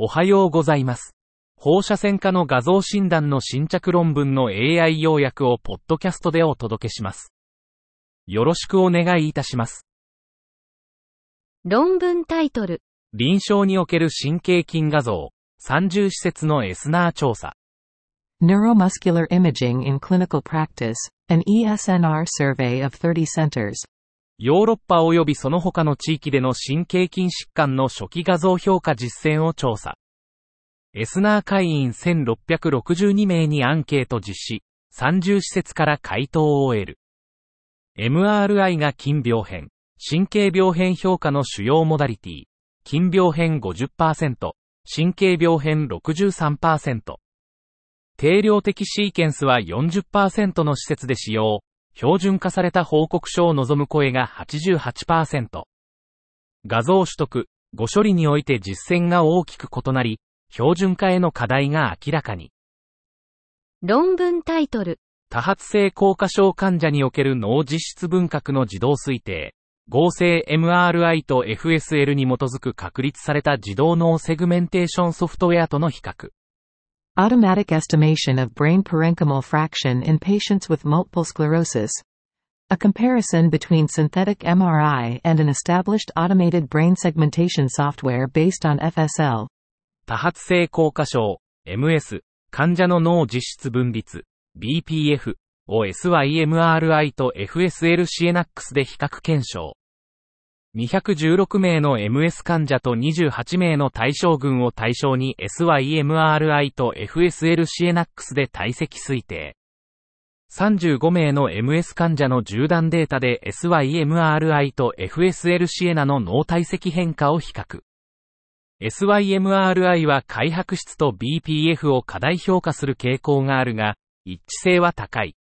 おはようございます。放射線科の画像診断の新着論文の AI 要約をポッドキャストでお届けします。よろしくお願いいたします。論文タイトル、臨床における神経筋画像、30施設の ESNR 調査。Neuromuscular Imaging in Clinical Practice, an ESNR survey of 30 centers. ヨーロッパ及びその他の地域での神経筋疾患の初期画像評価実践を調査。ESNR 会員1662名にアンケート実施、30施設から回答を得る。MRI が筋病変、神経病変評価の主要モダリティ、筋病変50%、神経病変63%。定量的シーケンスは40%の施設で使用、標準化された報告書を望む声が88%。画像取得、後処理において実践が大きく異なり、標準化への課題が明らかに。論文タイトル、多発性硬化症患者における脳実質分割の自動推定、合成 MRI と FSL に基づく確立された自動脳セグメンテーションソフトウェアとの比較。Automatic estimation of brain parenchymal fraction in patients with multiple sclerosis. A comparison between synthetic MRI and an established automated brain segmentation software based on FSL. 多発性硬化症、MS、患者の脳実質分率、BPF を SYMRI と FSL-CNAX で比較検証。 216名の MS 患者と28名の対象群を対象に SYMRI と FSL-CNAX で体積推定。35名の MS 患者の縦断データで SYMRI と FSL-CNA の脳体積変化を比較。SYMRI は開白質と BPF を過大評価する傾向があるが、一致性は高い。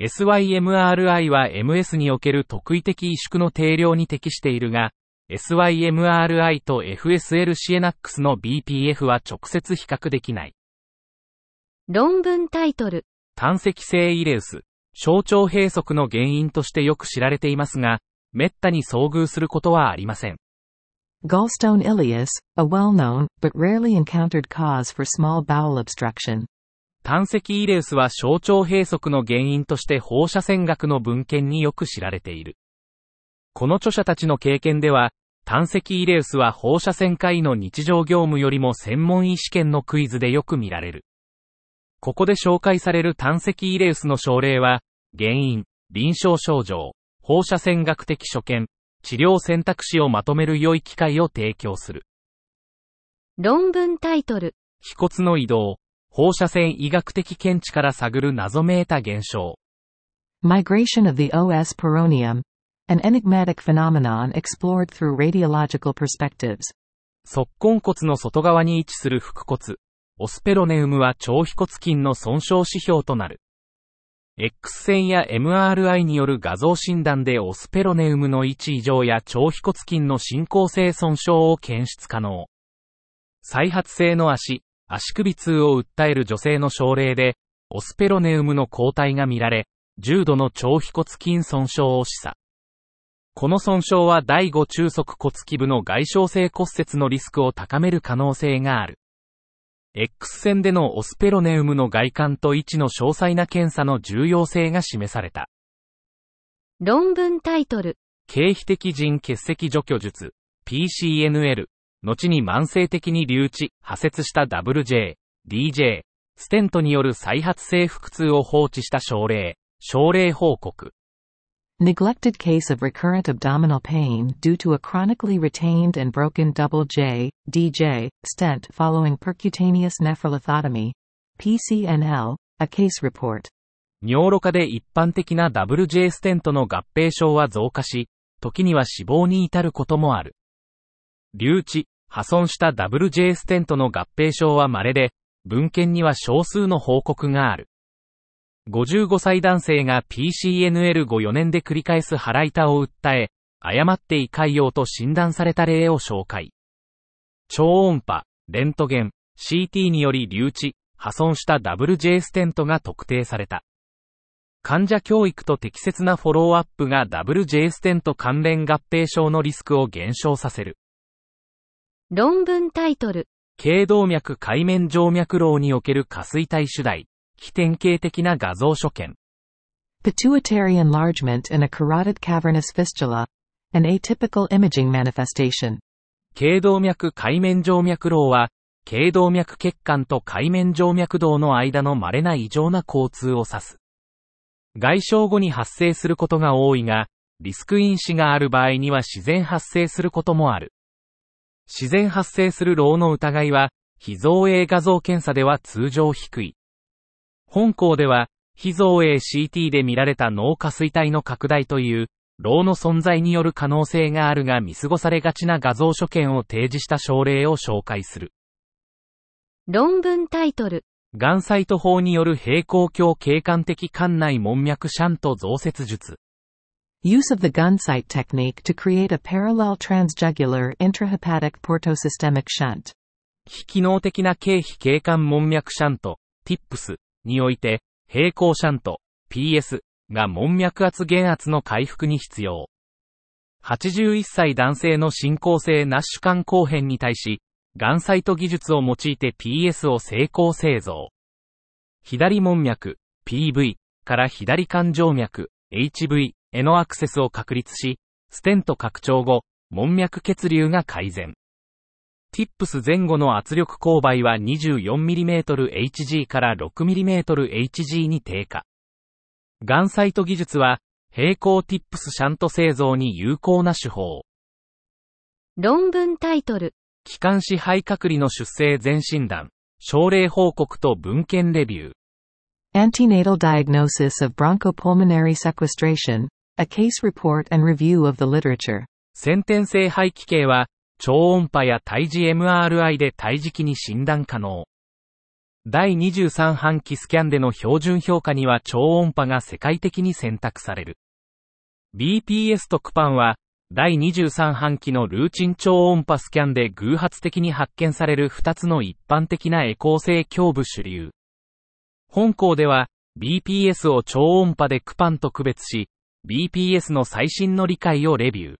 SYMRI は MS における特異的萎縮の定量に適しているが、SYMRI と FSL-CNAX の BPF は直接比較できない。論文タイトル、単積性イレウス、小腸閉塞の原因としてよく知られていますが、滅多に遭遇することはありません。Gallstone ileus, a well-known, but rarely encountered cause for small bowel obstruction. 単積イレウスは小腸閉塞の原因として放射線学の文献によく知られている。この著者たちの経験では、単積イレウスは放射線科医の日常業務よりも専門医試験のクイズでよく見られる。ここで紹介される単積イレウスの症例は、原因、臨床症状、放射線学的所見、治療選択肢をまとめる良い機会を提供する。論文タイトル、皮骨の移動、放射線医学的見地から探る謎めいた現象。Migration of the OS peronium. An enigmatic phenomenon explored through radiological perspectives. 側根骨の外側に位置する腹骨。オスペロネウムは腸皮骨筋の損傷指標となる。X 線や MRI による画像診断でオスペロネウムの位置異常や腸皮骨筋の進行性損傷を検出可能。再発性の足、足首痛を訴える女性の症例で、オスペロネウムの抗体が見られ、重度の腸皮骨筋損傷を示唆。この損傷は第5中足骨基部の外傷性骨折のリスクを高める可能性がある。X 線でのオスペロネウムの外観と位置の詳細な検査の重要性が示された。論文タイトル、経皮的腎結石除去術、PCNL、後に慢性的に留置、破切した WJ、DJ、ステントによる再発性腹痛を放置した症例、症例報告。Neglected case of recurrent abdominal pain due to a chronically retained and broken double J, DJ, stent following percutaneous nephrolithotomy. PCNL, a case report. 尿路下で一般的な WJ ステントの合併症は増加し、時には死亡に至ることもある。留置、破損した WJ ステントの合併症は稀で、文献には少数の報告がある。55歳男性が PCNL 後4年で繰り返す腹痛を訴え、誤って胃潰瘍と診断された例を紹介。超音波、レントゲン、CT により留置、破損した WJ ステントが特定された。患者教育と適切なフォローアップが WJ ステント関連合併症のリスクを減少させる。論文タイトル、頸動脈海面静脈瘻における下垂体主題、非典型的な画像所見。Pituitary enlargement in a carotid cavernous fistula. An atypical imaging manifestation. 頸動脈海面静脈瘻は、頸動脈血管と海面静脈動の間の稀な異常な交通を指す。外傷後に発生することが多いが、リスク因子がある場合には自然発生することもある。自然発生する瘻の疑いは、非造影画像検査では通常低い。本校では、非造影 CT で見られた脳下垂体の拡大という、瘻の存在による可能性があるが見過ごされがちな画像所見を提示した症例を紹介する。論文タイトル。ガンサイト法による平行鏡経管的管内門脈シャント増設術。Use of the Gunsight technique to create a parallel transjugular intrahepatic portosystemic shunt. 非機能的な経費経管門脈シャント、TIPS において、平行シャント、PS が門脈圧減圧の回復に必要。81歳男性の進行性ナッシュ管後編に対し、ガンサイト技術を用いて PS を成功製造。左門脈、PV から左冠静脈、HV へのアクセスを確立し、ステント拡張後、門脈血流が改善。TIPS 前後の圧力勾配は 24mmHg から 6mmHg に低下。ガンサイト技術は、平行 TIPS シャント製造に有効な手法。論文タイトル。気管支肺隔離の出生全診断、症例報告と文献レビュー。Antenatal diagnosis of bronchopulmonary sequestration. A case report and review of the literature. 先天性肺気系は、超音波や胎児 MRI で胎児期に診断可能。第23半期スキャンでの標準評価には超音波が世界的に選択される。BPS とクパンは、第23半期のルーチン超音波スキャンで偶発的に発見される2つの一般的なエコー性胸部主流。本校では、BPS を超音波でクパンと区別し、BPS の最新の理解をレビュー。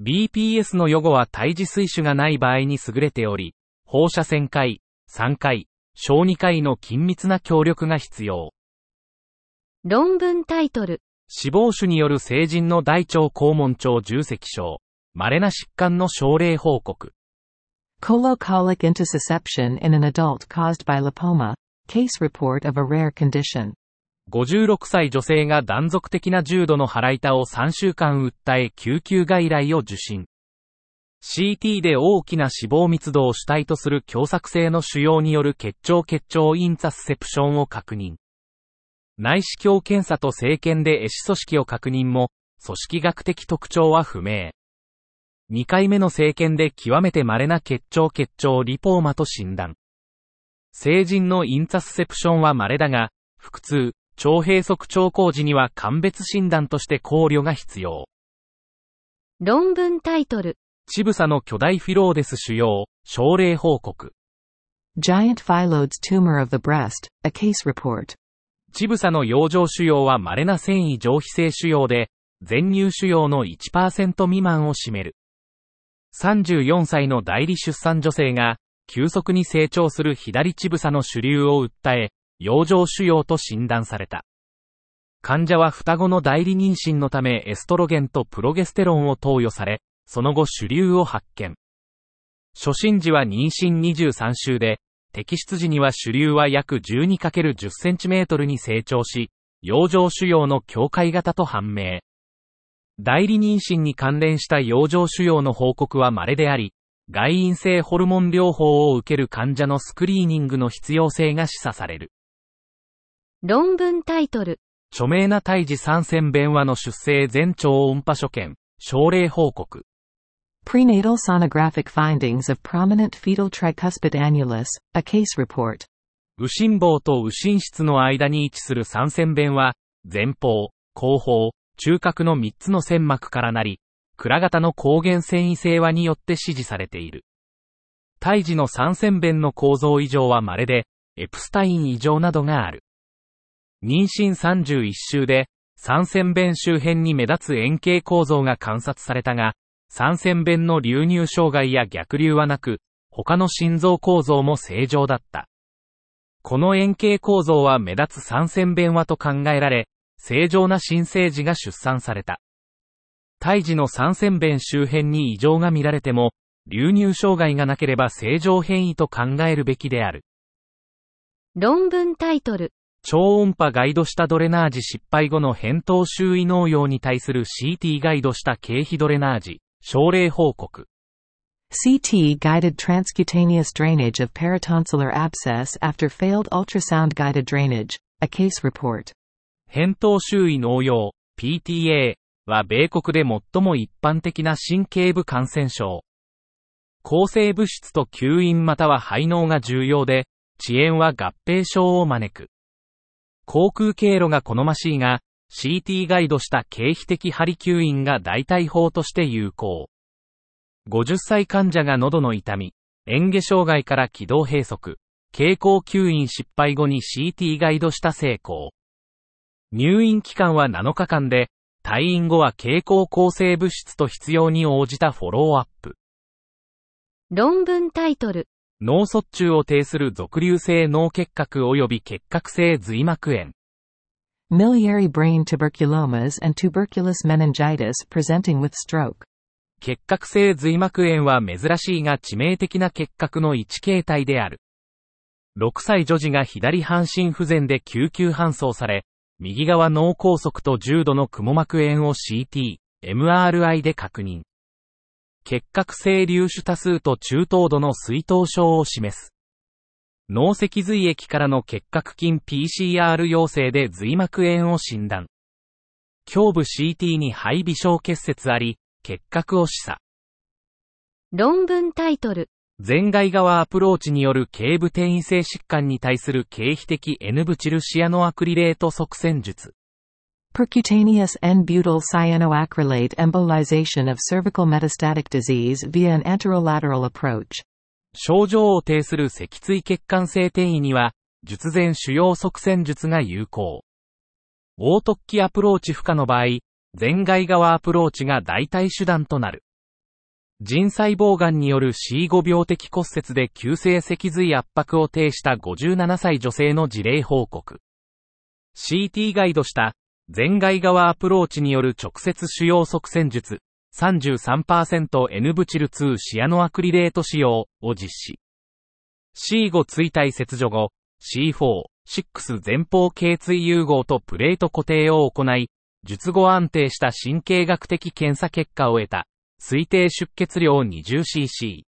BPS の予後は胎児水腫がない場合に優れており、放射線回、3回、小児科医の緊密な協力が必要。論文タイトル。死亡種による成人の大腸肛門腸重積症、稀な疾患の症例報告。Colocolic intussusception in an adult caused by lipoma. Case report of a rare condition. 56歳女性が断続的な重度の腹痛を3週間訴え救急外来を受診。CT で大きな脂肪密度を主体とする狭窄性の腫瘍による結腸結腸インザスセプションを確認。内視鏡検査と生検で壊死組織を確認も、組織学的特徴は不明。2回目の生検で極めて稀な結腸結腸リポーマと診断。成人のインザスセプションは稀だが、腹痛、腸閉塞腸工時には鑑別診断として考慮が必要。論文タイトル。チブサの巨大フィローデス腫瘍、症例報告。Giant phyllodes tumor of the breast. A case report. チブサの養生腫瘍は稀な繊維上皮性腫瘍で、全乳腫瘍の1%未満を占める。34歳の代理出産女性が、急速に成長する左チブサの主流を訴え、養生腫瘍と診断された。患者は双子の代理妊娠のためエストロゲンとプロゲステロンを投与され、その後主流を発見。初診時は妊娠23週で、摘出時には主流は約 12×10cm に成長し、養生腫瘍の境界型と判明。代理妊娠に関連した養生腫瘍の報告は稀であり、外因性ホルモン療法を受ける患者のスクリーニングの必要性が示唆される。論文タイトル。著名な胎児参戦弁話の出生全超音波所見、症例報告。Prenatal sonographic findings of prominent fetal tricuspid annulus. A case report. 右心房と右心室の間に位置する三線弁は、前方、後方、中核の3つの線膜からなり、蔵型の抗原繊維性和によって指示されている。胎児の三線弁の構造異常は稀で、エプスタイン異常などがある。妊娠31週で、三線弁周辺に目立つ円形構造が観察されたが、三線弁の流入障害や逆流はなく、他の心臓構造も正常だった。この円形構造は目立つ三線弁話と考えられ、正常な新生児が出産された。胎児の三線弁周辺に異常が見られても、流入障害がなければ正常変異と考えるべきである。論文タイトル。超音波ガイドしたドレナージ失敗後の扁桃周囲農用に対する CT ガイドした経費ドレナージ、症例報告。CT guided transcutaneous drainage of peritonsillar abscess after failed ultrasound guided drainage, a case report. 扁桃周囲農用、PTA は米国で最も一般的な神経部感染症。抗生物質と吸引または排膿が重要で、遅延は合併症を招く。航空経路が好ましいが、CT ガイドした経費的針吸引が代替法として有効。50歳患者が喉の痛み、嚥下障害から気道閉塞、経口吸引失敗後に CT ガイドした成功。入院期間は7日間で、退院後は経口抗生物質と必要に応じたフォローアップ。論文タイトル。脳卒中を呈する俗流性脳結核及び結核性髄膜炎。Miliary brain tuberculomas and tuberculous meningitis presenting with stroke. 結核性髄膜炎は珍しいが致命的な結核の一形態である。6歳女児が左半身不全で救急搬送され、右側脳梗塞と重度の雲膜炎を CT、MRI で確認。結核性粒子多数と中等度の水頭症を示す。脳脊髄液からの結核菌 PCR 陽性で髄膜炎を診断。胸部 CT に肺微小結節あり、結核を示唆。論文タイトル。前外側アプローチによる頸部転移性疾患に対する経費的 N ブチルシアノアクリレート側線術。Percutaneous N-butyl cyanoacrylate embolization of cervical metastatic disease via an anterolateral approach. 症状を呈する脊椎血管性転移には、術前腫瘍塞栓術が有効。大突起アプローチ不可の場合、前外側アプローチが代替手段となる。腎細胞癌による C5 病的骨折で急性脊髄圧迫を呈した57歳女性の事例報告。CT ガイドした前外側アプローチによる直接腫瘍塞栓術 33%N ブチル2シアノアクリレート使用を実施。C5 椎体切除後、C4、6前方頸椎融合とプレート固定を行い、術後安定した神経学的検査結果を得た。推定出血量 20cc。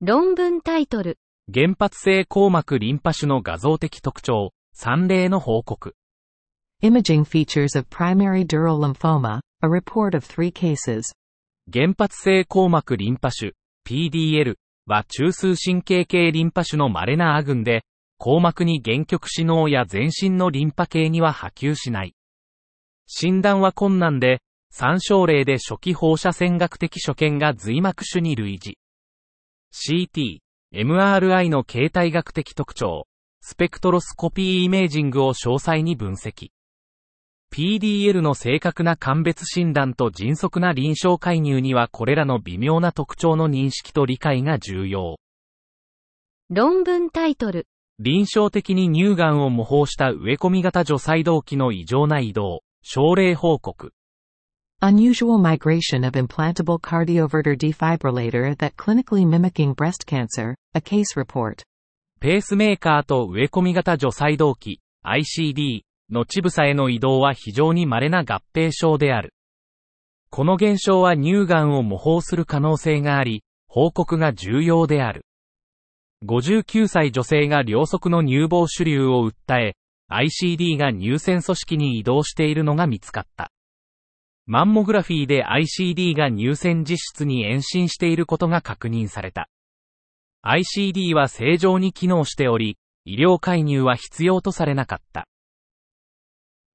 論文タイトル。原発性硬膜リンパ腫の画像的特徴、3例の報告。Imaging features of primary dural lymphoma, a report of three cases. 原発性硬膜リンパ腫、PDL は中枢神経系リンパ腫の稀な亜群で、硬膜に限局死脳や全身のリンパ系には波及しない。診断は困難で、参照例で初期放射線学的所見が髄膜腫に類似。CT、MRI の形態学的特徴、スペクトロスコピーイメージングを詳細に分析。PDL の正確な鑑別診断と迅速な臨床介入にはこれらの微妙な特徴の認識と理解が重要。論文タイトル。臨床的に乳がんを模倣した植え込み型除細動器の異常な移動、症例報告。Unusual migration of implantable cardioverter defibrillator that clinically mimicking breast cancer, a case report. ペースメーカーと植え込み型除細動器、ICD の乳房への移動は非常に稀な合併症である。この現象は乳がんを模倣する可能性があり、報告が重要である。59歳女性が両側の乳房主流を訴え、ICD が乳腺組織に移動しているのが見つかった。マンモグラフィーで ICD が乳腺実質に延伸していることが確認された。ICD は正常に機能しており、医療介入は必要とされなかった。